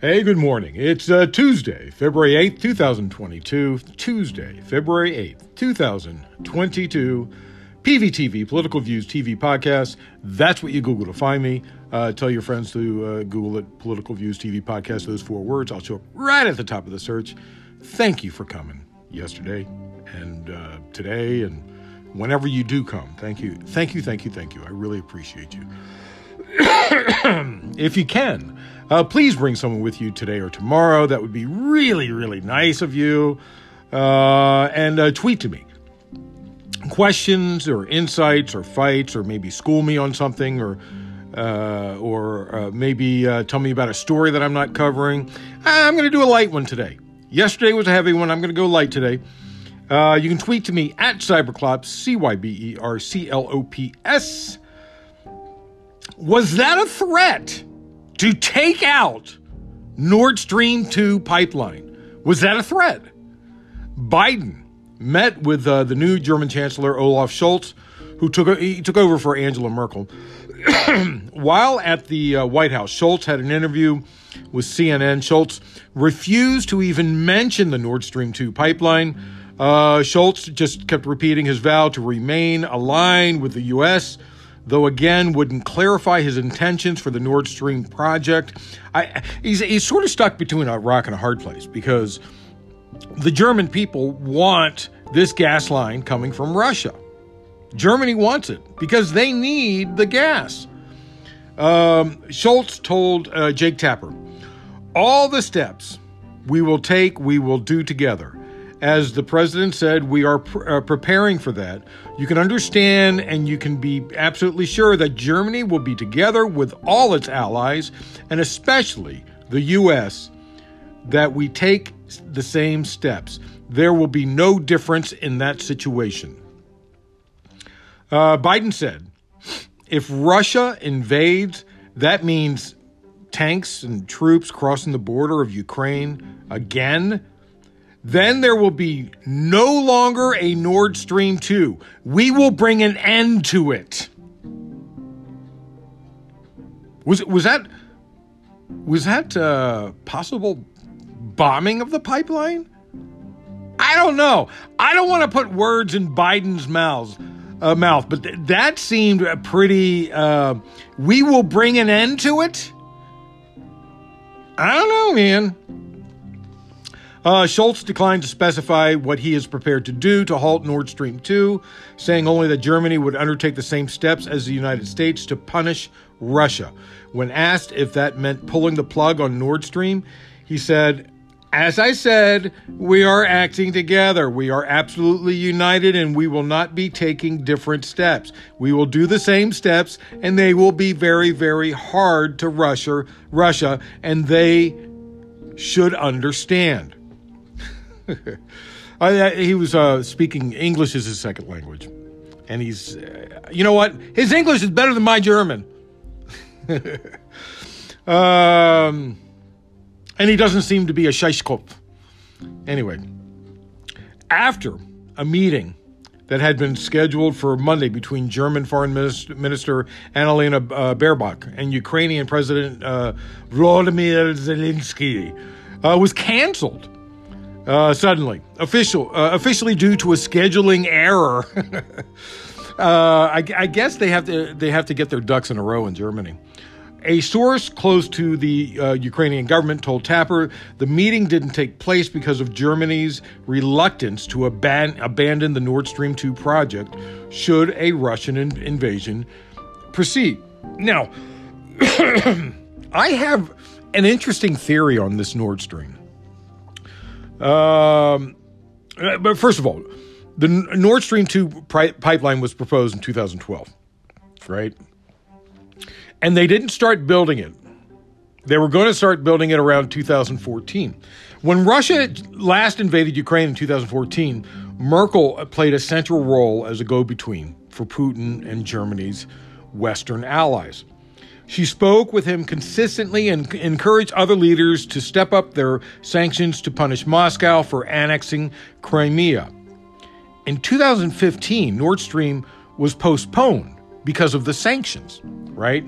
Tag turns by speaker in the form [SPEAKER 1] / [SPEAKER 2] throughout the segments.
[SPEAKER 1] Hey, good morning. It's uh, Tuesday, February 8th, 2022. Tuesday, February 8th, 2022. PVTV, Political Views TV Podcast. That's what you Google to find me. Uh, tell your friends to uh, Google it, Political Views TV Podcast, those four words. I'll show up right at the top of the search. Thank you for coming yesterday and uh, today and whenever you do come. Thank you. Thank you, thank you, thank you. I really appreciate you. if you can, uh, please bring someone with you today or tomorrow. That would be really, really nice of you. Uh, and uh, tweet to me questions or insights or fights or maybe school me on something or uh, or uh, maybe uh, tell me about a story that I'm not covering. I'm going to do a light one today. Yesterday was a heavy one. I'm going to go light today. You can tweet to me at Cyberclops, C Y B E R C L O P S. Was that a threat to take out Nord Stream 2 pipeline? Was that a threat? Biden met with uh, the new German Chancellor Olaf Scholz, who took he took over for Angela Merkel. While at the uh, White House, Scholz had an interview with CNN. Scholz refused to even mention the Nord Stream 2 pipeline. Uh, Scholz just kept repeating his vow to remain aligned with the U.S., though again wouldn't clarify his intentions for the Nord Stream project. I, he's, he's sort of stuck between a rock and a hard place because the German people want this gas line coming from Russia. Germany wants it because they need the gas. Um, Scholz told uh, Jake Tapper, all the steps we will take, we will do together. As the president said, we are uh, preparing for that. You can understand and you can be absolutely sure that Germany will be together with all its allies, and especially the U.S., that we take the same steps. There will be no difference in that situation. Uh, Biden said, if Russia invades, that means tanks and troops crossing the border of Ukraine again. Then there will be no longer a Nord Stream 2. We will bring an end to it. Was was that was that uh, possible bombing of the pipeline? I don't know. I don't want to put words in Biden's mouth, uh, mouth, but th- that seemed a pretty. Uh, we will bring an end to it. I don't know, man. Uh, Scholz declined to specify what he is prepared to do to halt Nord Stream 2, saying only that Germany would undertake the same steps as the United States to punish Russia. When asked if that meant pulling the plug on Nord Stream, he said, as I said, we are acting together. We are absolutely united and we will not be taking different steps. We will do the same steps and they will be very, very hard to Russia, Russia and they should understand. I, he was uh, speaking English as his second language. And he's, uh, you know what? His English is better than my German. um, and he doesn't seem to be a Scheißkopf. Anyway, after a meeting that had been scheduled for Monday between German Foreign Minister Annalena uh, Baerbock and Ukrainian President uh, Volodymyr Zelensky uh, was canceled uh, suddenly, official, uh, officially due to a scheduling error. Uh, I, I guess they have to they have to get their ducks in a row in Germany. A source close to the uh, Ukrainian government told Tapper the meeting didn't take place because of Germany's reluctance to aban- abandon the Nord Stream 2 project should a Russian in- invasion proceed. Now, I have an interesting theory on this Nord Stream. Um, but first of all, the Nord Stream 2 pri- pipeline was proposed in 2012, right? And they didn't start building it. They were going to start building it around 2014. When Russia last invaded Ukraine in 2014, Merkel played a central role as a go between for Putin and Germany's Western allies. She spoke with him consistently and encouraged other leaders to step up their sanctions to punish Moscow for annexing Crimea. In 2015, Nord Stream was postponed because of the sanctions, right?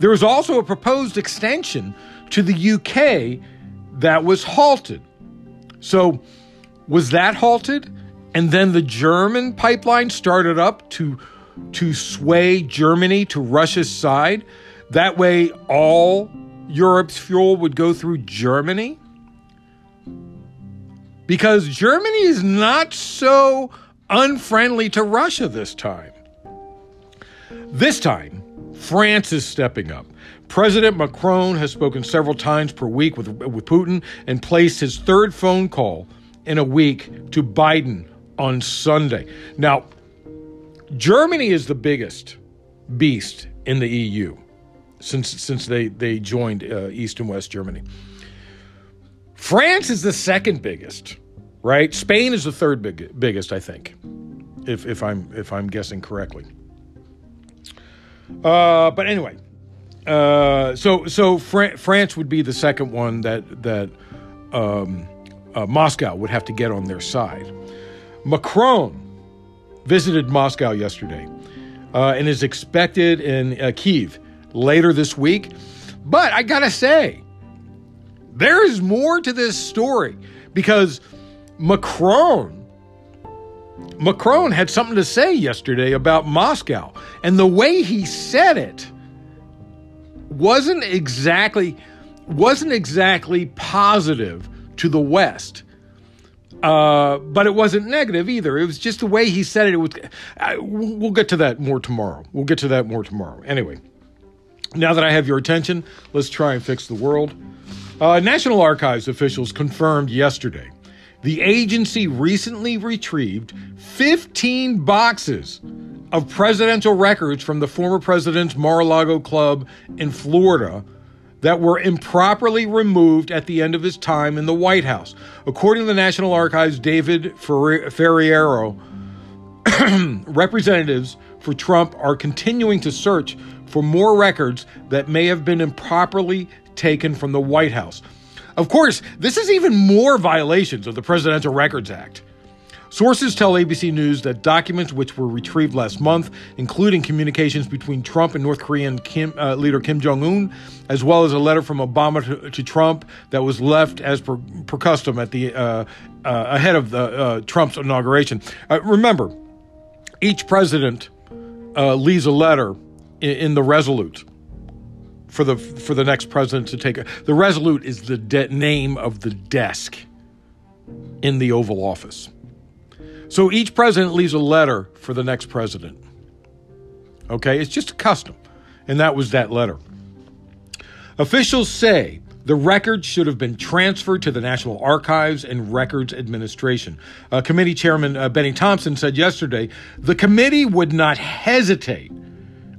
[SPEAKER 1] There was also a proposed extension to the UK that was halted. So, was that halted? And then the German pipeline started up to, to sway Germany to Russia's side. That way, all Europe's fuel would go through Germany? Because Germany is not so unfriendly to Russia this time. This time, France is stepping up. President Macron has spoken several times per week with, with Putin and placed his third phone call in a week to Biden on Sunday. Now, Germany is the biggest beast in the EU since since they they joined uh, East and West Germany. France is the second biggest, right? Spain is the third big, biggest, I think, if if I'm if I'm guessing correctly. Uh, but anyway, uh, so so Fran- France would be the second one that that um, uh, Moscow would have to get on their side. Macron visited Moscow yesterday uh, and is expected in uh, Kiev later this week. But I gotta say, there is more to this story because Macron Macron had something to say yesterday about Moscow, and the way he said it wasn't exactly wasn't exactly positive to the West. Uh, but it wasn't negative either. It was just the way he said it. It was. I, we'll get to that more tomorrow. We'll get to that more tomorrow. Anyway, now that I have your attention, let's try and fix the world. Uh, National Archives officials confirmed yesterday the agency recently retrieved 15 boxes of presidential records from the former president's Mar a Lago club in Florida that were improperly removed at the end of his time in the White House. According to the National Archives' David Ferriero, representatives for Trump are continuing to search for more records that may have been improperly taken from the White House. Of course, this is even more violations of the Presidential Records Act. Sources tell ABC News that documents which were retrieved last month, including communications between Trump and North Korean Kim, uh, leader Kim Jong un, as well as a letter from Obama to, to Trump that was left as per, per custom at the uh, uh, ahead of the uh, Trump's inauguration. Uh, remember, each president uh, leaves a letter in, the Resolute for the for the next president to take. The Resolute is the de- name of the desk in the Oval Office. So each president leaves a letter for the next president. Okay, it's just a custom, and that was that letter. Officials say the records should have been transferred to the National Archives and Records Administration. Uh, committee Chairman uh, Bennie Thompson said yesterday the committee would not hesitate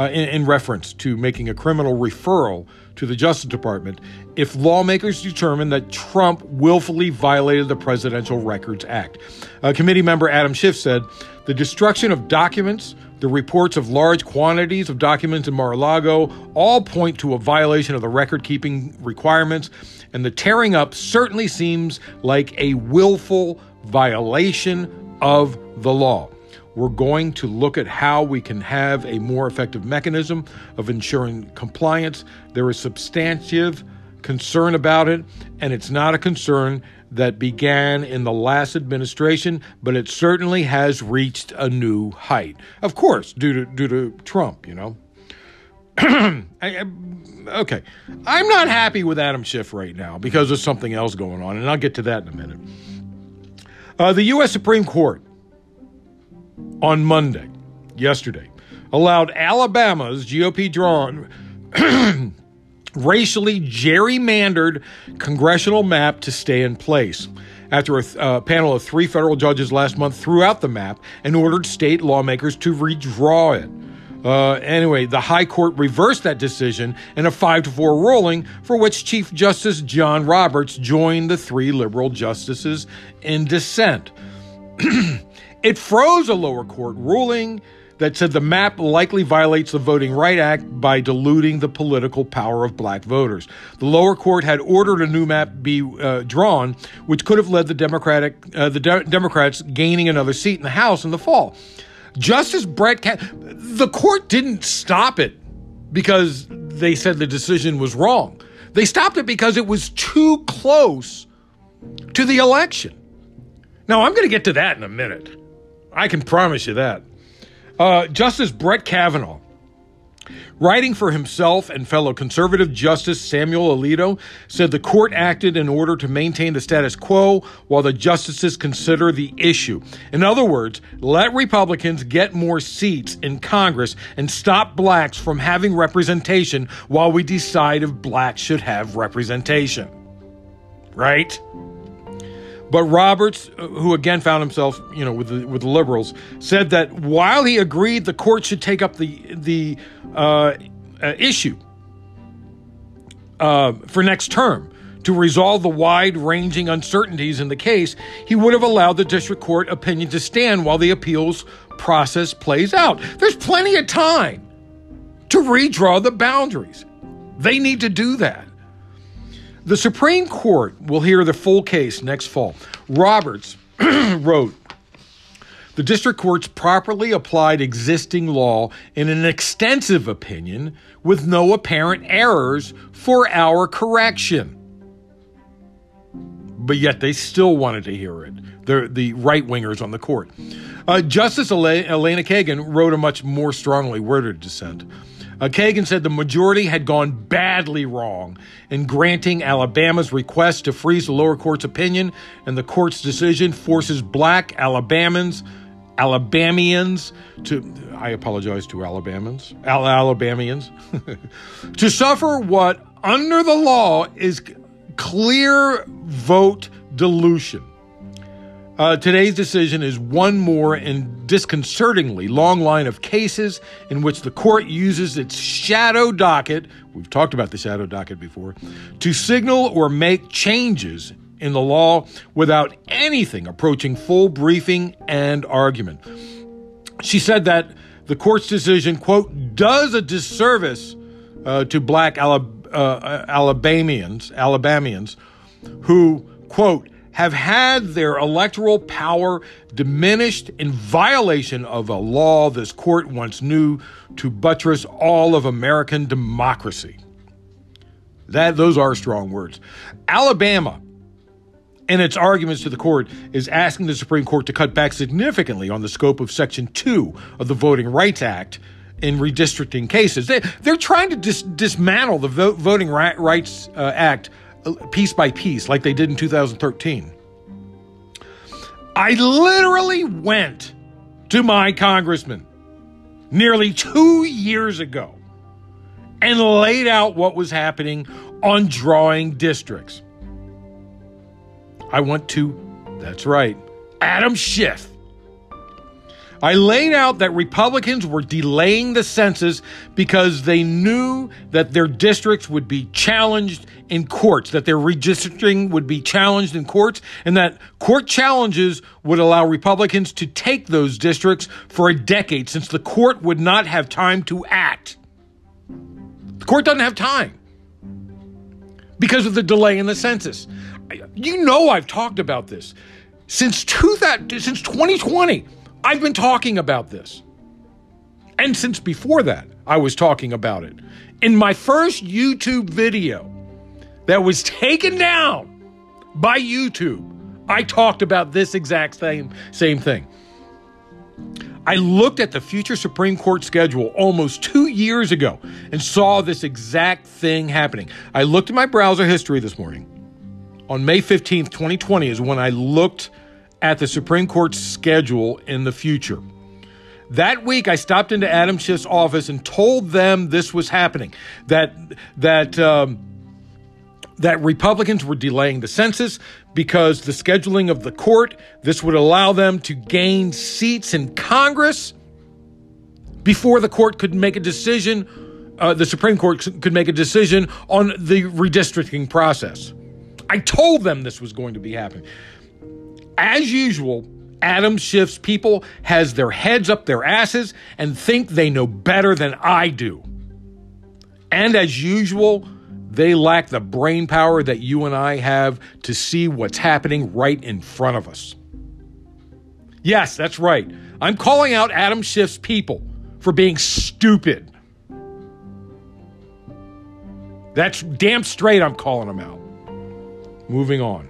[SPEAKER 1] uh, in, in reference to making a criminal referral to the Justice Department if lawmakers determine that Trump willfully violated the Presidential Records Act. Uh, committee member Adam Schiff said the destruction of documents, the reports of large quantities of documents in Mar a Lago all point to a violation of the record keeping requirements, and the tearing up certainly seems like a willful violation of the law. We're going to look at how we can have a more effective mechanism of ensuring compliance. There is substantive concern about it, and it's not a concern that began in the last administration, but it certainly has reached a new height. Of course, due to due to Trump, you know. I, I, okay, I'm not happy with Adam Schiff right now because there's something else going on, and I'll get to that in a minute. Uh, the U.S. Supreme Court on Monday, yesterday, allowed Alabama's GOP drawn racially gerrymandered congressional map to stay in place. After a uh, panel of three federal judges last month threw out the map and ordered state lawmakers to redraw it. Uh, anyway, the High Court reversed that decision in a 5 to 4 ruling for which Chief Justice John Roberts joined the three liberal justices in dissent. It froze a lower court ruling that said the map likely violates the Voting Right Act by diluting the political power of black voters. The lower court had ordered a new map be uh, drawn, which could have led the Democratic uh, the De- Democrats gaining another seat in the House in the fall. Justice Brett, the court didn't stop it because they said the decision was wrong. They stopped it because it was too close to the election. Now, I'm going to get to that in a minute. I can promise you that. Uh, Justice Brett Kavanaugh Writing for himself and fellow conservative Justice Samuel Alito said the court acted in order to maintain the status quo while the justices consider the issue. In other words, let Republicans get more seats in Congress and stop blacks from having representation while we decide if blacks should have representation. Right? But Roberts, uh, who again found himself, you know, with the, with the liberals, said that while he agreed the court should take up the the uh, uh, issue uh, for next term to resolve the wide-ranging uncertainties in the case, he would have allowed the district court opinion to stand while the appeals process plays out. There's plenty of time to redraw the boundaries. They need to do that. The Supreme Court will hear the full case next fall. Roberts wrote The district courts properly applied existing law in an extensive opinion with no apparent errors for our correction. But yet they still wanted to hear it. They're the right wingers on the court. Uh, Justice Elena Kagan wrote a much more strongly worded dissent. Uh, Kagan said the majority had gone badly wrong in granting Alabama's request to freeze the lower court's opinion, and the court's decision forces black Alabamans, Alabamians to, I apologize to Alabamans, Al- Alabamians, to suffer what under the law is clear vote dilution. Uh, today's decision is one more and disconcertingly long line of cases in which the court uses its shadow docket, we've talked about the shadow docket before, to signal or make changes in the law without anything approaching full briefing and argument. She said that the court's decision, quote, does a disservice uh, to black Alab- uh, Alabamians, Alabamians who, quote, have had their electoral power diminished in violation of a law this court once knew to buttress all of American democracy. That those are strong words. Alabama in its arguments to the court is asking the Supreme Court to cut back significantly on the scope of section 2 of the Voting Rights Act in redistricting cases. They, are trying to dis- dismantle the Voting Rights uh, Act piece by piece like they did in 2013. I literally went to my congressman nearly two years ago and laid out what was happening on drawing districts. I went to, that's right, Adam Schiff. I laid out that Republicans were delaying the census because they knew that their districts would be challenged in courts, that their redistricting would be challenged in courts, and that court challenges would allow Republicans to take those districts for a decade since the court would not have time to act. The court doesn't have time because of the delay in the census. You know I've talked about this since 2000, since 2020. I've been talking about this. And since before that, I was talking about it. In my first YouTube video that was taken down by YouTube, I talked about this exact same, same thing. I looked at the future Supreme Court schedule almost two years ago and saw this exact thing happening. I looked at my browser history this morning. On May 15th, 2020, is when I looked at the Supreme Court's schedule in the future. That week, I stopped into Adam Schiff's office and told them this was happening. That that um, that Republicans were delaying the census because the scheduling of the court this would allow them to gain seats in Congress before the court could make a decision. Uh, the Supreme Court could make a decision on the redistricting process. I told them this was going to be happening as usual, Adam Schiff's people has their heads up their asses and think they know better than I do. And as usual, they lack the brain power that you and I have to see what's happening right in front of us. Yes, that's right. I'm calling out Adam Schiff's people for being stupid. That's damn straight I'm calling them out. Moving on.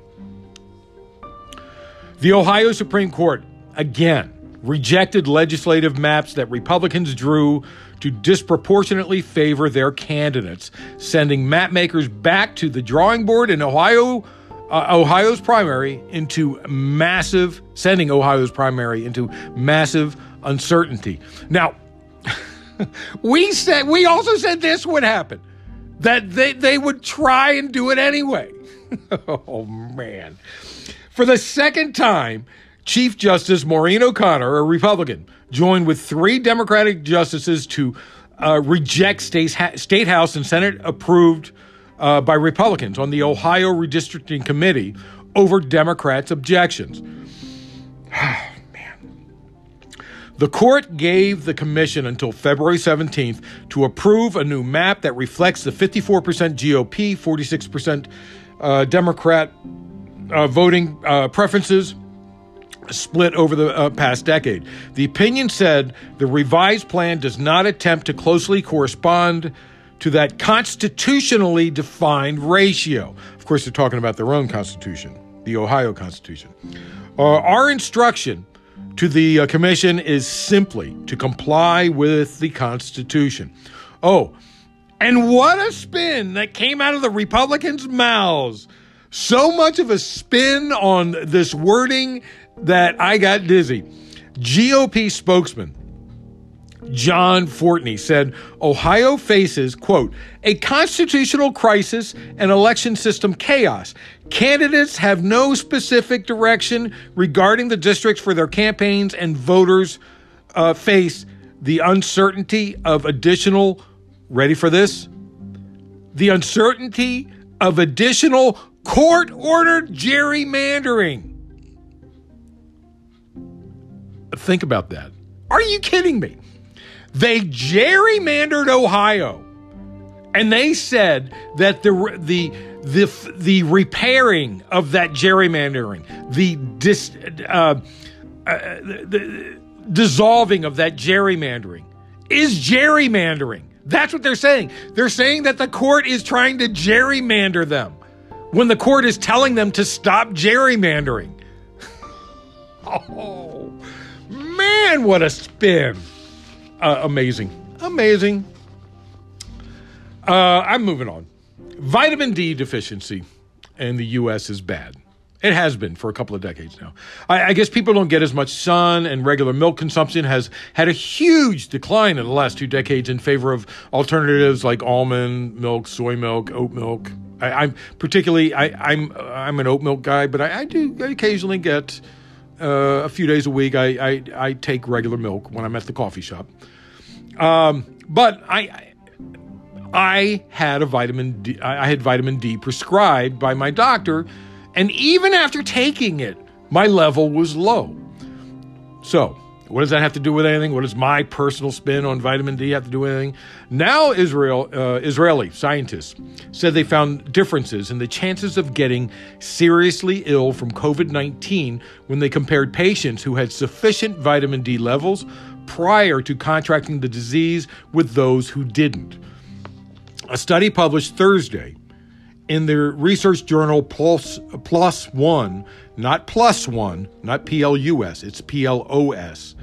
[SPEAKER 1] The Ohio Supreme Court, again, rejected legislative maps that Republicans drew to disproportionately favor their candidates, sending map makers back to the drawing board in Ohio. Uh, Ohio's primary into massive, sending Ohio's primary into massive uncertainty. Now, we said we also said this would happen, that they, they would try and do it anyway. oh man. For the second time, Chief Justice Maureen O'Connor, a Republican, joined with three Democratic justices to uh, reject state, state House and Senate approved uh, by Republicans on the Ohio Redistricting Committee over Democrats' objections. The court gave the commission until February 17th to approve a new map that reflects the 54% GOP, 46% uh, Democrat uh, voting uh, preferences split over the uh, past decade. The opinion said the revised plan does not attempt to closely correspond to that constitutionally defined ratio. Of course, they're talking about their own constitution, the Ohio Constitution. Uh, our instruction to the uh, commission is simply to comply with the Constitution. Oh, and what a spin that came out of the Republicans' mouths. So much of a spin on this wording that I got dizzy. GOP spokesman John Fortney said Ohio faces, quote, a constitutional crisis and election system chaos. Candidates have no specific direction regarding the districts for their campaigns, and voters uh, face the uncertainty of additional, ready for this? The uncertainty of additional court ordered gerrymandering. Think about that. Are you kidding me? They gerrymandered Ohio, and they said that the the the the repairing of that gerrymandering, the dis, uh, uh, the dissolving of that gerrymandering, is gerrymandering. That's what they're saying. They're saying that the court is trying to gerrymander them when the court is telling them to stop gerrymandering. oh man, what a spin! Uh, amazing, amazing. Uh, I'm moving on. Vitamin D deficiency in the U.S. is bad. It has been for a couple of decades now. I, I, guess people don't get as much sun, and regular milk consumption has had a huge decline in the last two decades in favor of alternatives like almond milk, soy milk, oat milk. I, am particularly I, am I'm, I'm an oat milk guy, but I, I do occasionally get uh, a few days a week. I, I, I take regular milk when I'm at the coffee shop. Um, but I I had a vitamin D, I had vitamin D prescribed by my doctor, and even after taking it, my level was low. So what does that have to do with anything? What does my personal spin on vitamin D have to do with anything? Now, Israel, uh, Israeli scientists said they found differences in the chances of getting seriously ill from COVID 19 when they compared patients who had sufficient vitamin D levels prior to contracting the disease with those who didn't. A study published Thursday in the research journal Plus, Plus One, not Plus One, not P L U S, it's P L O S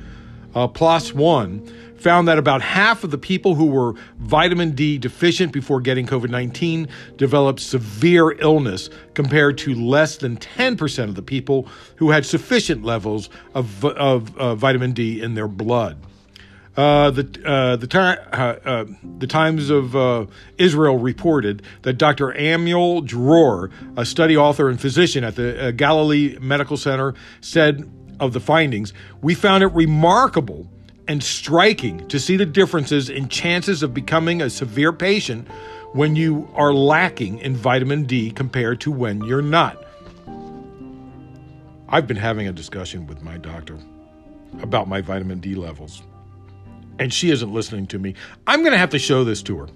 [SPEAKER 1] uh, One found that about half of the people who were vitamin D deficient before getting COVID 19 developed severe illness compared to less than 10% of the people who had sufficient levels of, of uh, vitamin D in their blood. Uh, the uh, the, uh, uh, the Times of uh, Israel reported that Dr. Amiel Dror, a study author and physician at the Galilee Medical Center, said of the findings, we found it remarkable and striking to see the differences in chances of becoming a severe patient when you are lacking in vitamin D compared to when you're not. I've been having a discussion with my doctor about my vitamin D levels, and she isn't listening to me. I'm going to have to show this to her.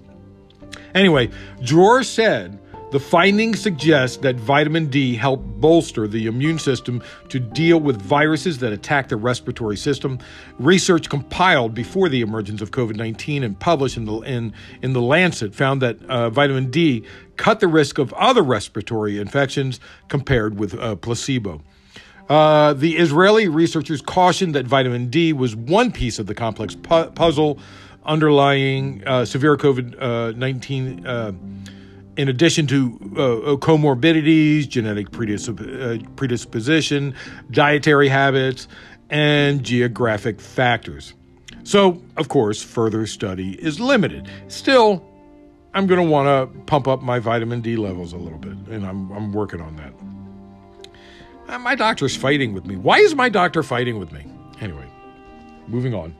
[SPEAKER 1] Anyway, Dror said The findings suggest that vitamin D helped bolster the immune system to deal with viruses that attack the respiratory system. Research compiled before the emergence of COVID 19 and published in the, in, in the Lancet found that uh, vitamin D cut the risk of other respiratory infections compared with uh, placebo. Uh, the Israeli researchers cautioned that vitamin D was one piece of the complex pu- puzzle underlying uh, severe COVID 19 uh, in addition to uh, uh comorbidities, genetic uh, predisposition, dietary habits, and geographic factors. So, of course, further study is limited. Still, I'm going to want to pump up my vitamin D levels a little bit, and I'm, I'm working on that. Uh, my doctor's fighting with me. Why is my doctor fighting with me? Anyway, moving on.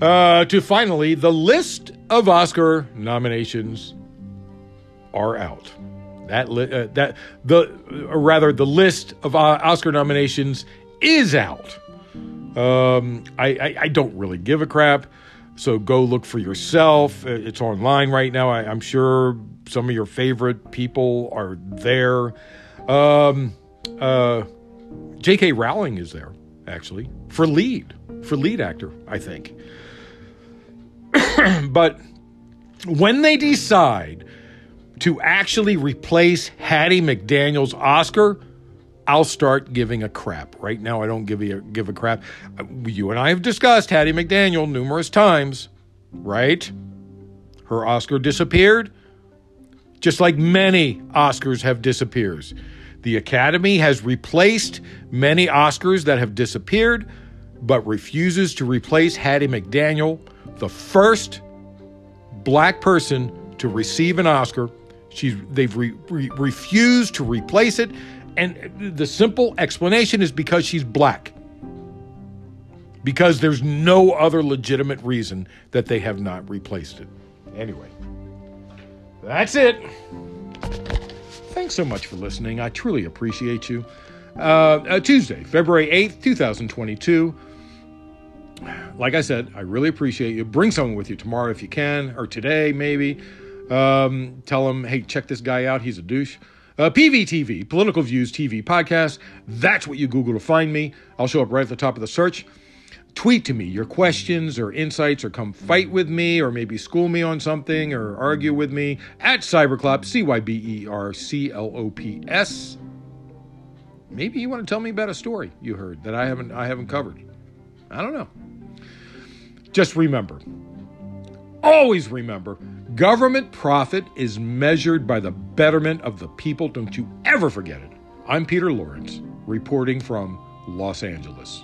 [SPEAKER 1] Uh, to finally, the list of Oscar nominations are out. That li- uh, that the rather the list of uh, Oscar nominations is out. Um, I, I, I don't really give a crap, so go look for yourself. It's online right now. I, am sure some of your favorite people are there. Um, uh, J.K. Rowling is there actually for lead for lead actor, I think. but when they decide to actually replace Hattie McDaniel's Oscar, I'll start giving a crap. Right now, I don't give a give a crap. You and I have discussed Hattie McDaniel numerous times, right? Her Oscar disappeared, just like many Oscars have disappeared. The Academy has replaced many Oscars that have disappeared, but refuses to replace Hattie McDaniel, the first black person to receive an Oscar She's, they've re, re, refused to replace it. And the simple explanation is because she's black. Because there's no other legitimate reason that they have not replaced it. Anyway, that's it. Thanks so much for listening. I truly appreciate you. Uh, uh, Tuesday, February 8th, 2022. Like I said, I really appreciate you. Bring someone with you tomorrow if you can, or today maybe. Um, tell them, hey, check this guy out. He's a douche. Uh, PVTV, Political Views TV Podcast. That's what you Google to find me. I'll show up right at the top of the search. Tweet to me your questions or insights, or come fight with me, or maybe school me on something, or argue with me at Cyberclops, C Y B E R C L O P S. Maybe you want to tell me about a story you heard that I haven't I haven't covered. I don't know. Just remember, always remember Government profit is measured by the betterment of the people. Don't you ever forget it. I'm Peter Lawrence, reporting from Los Angeles.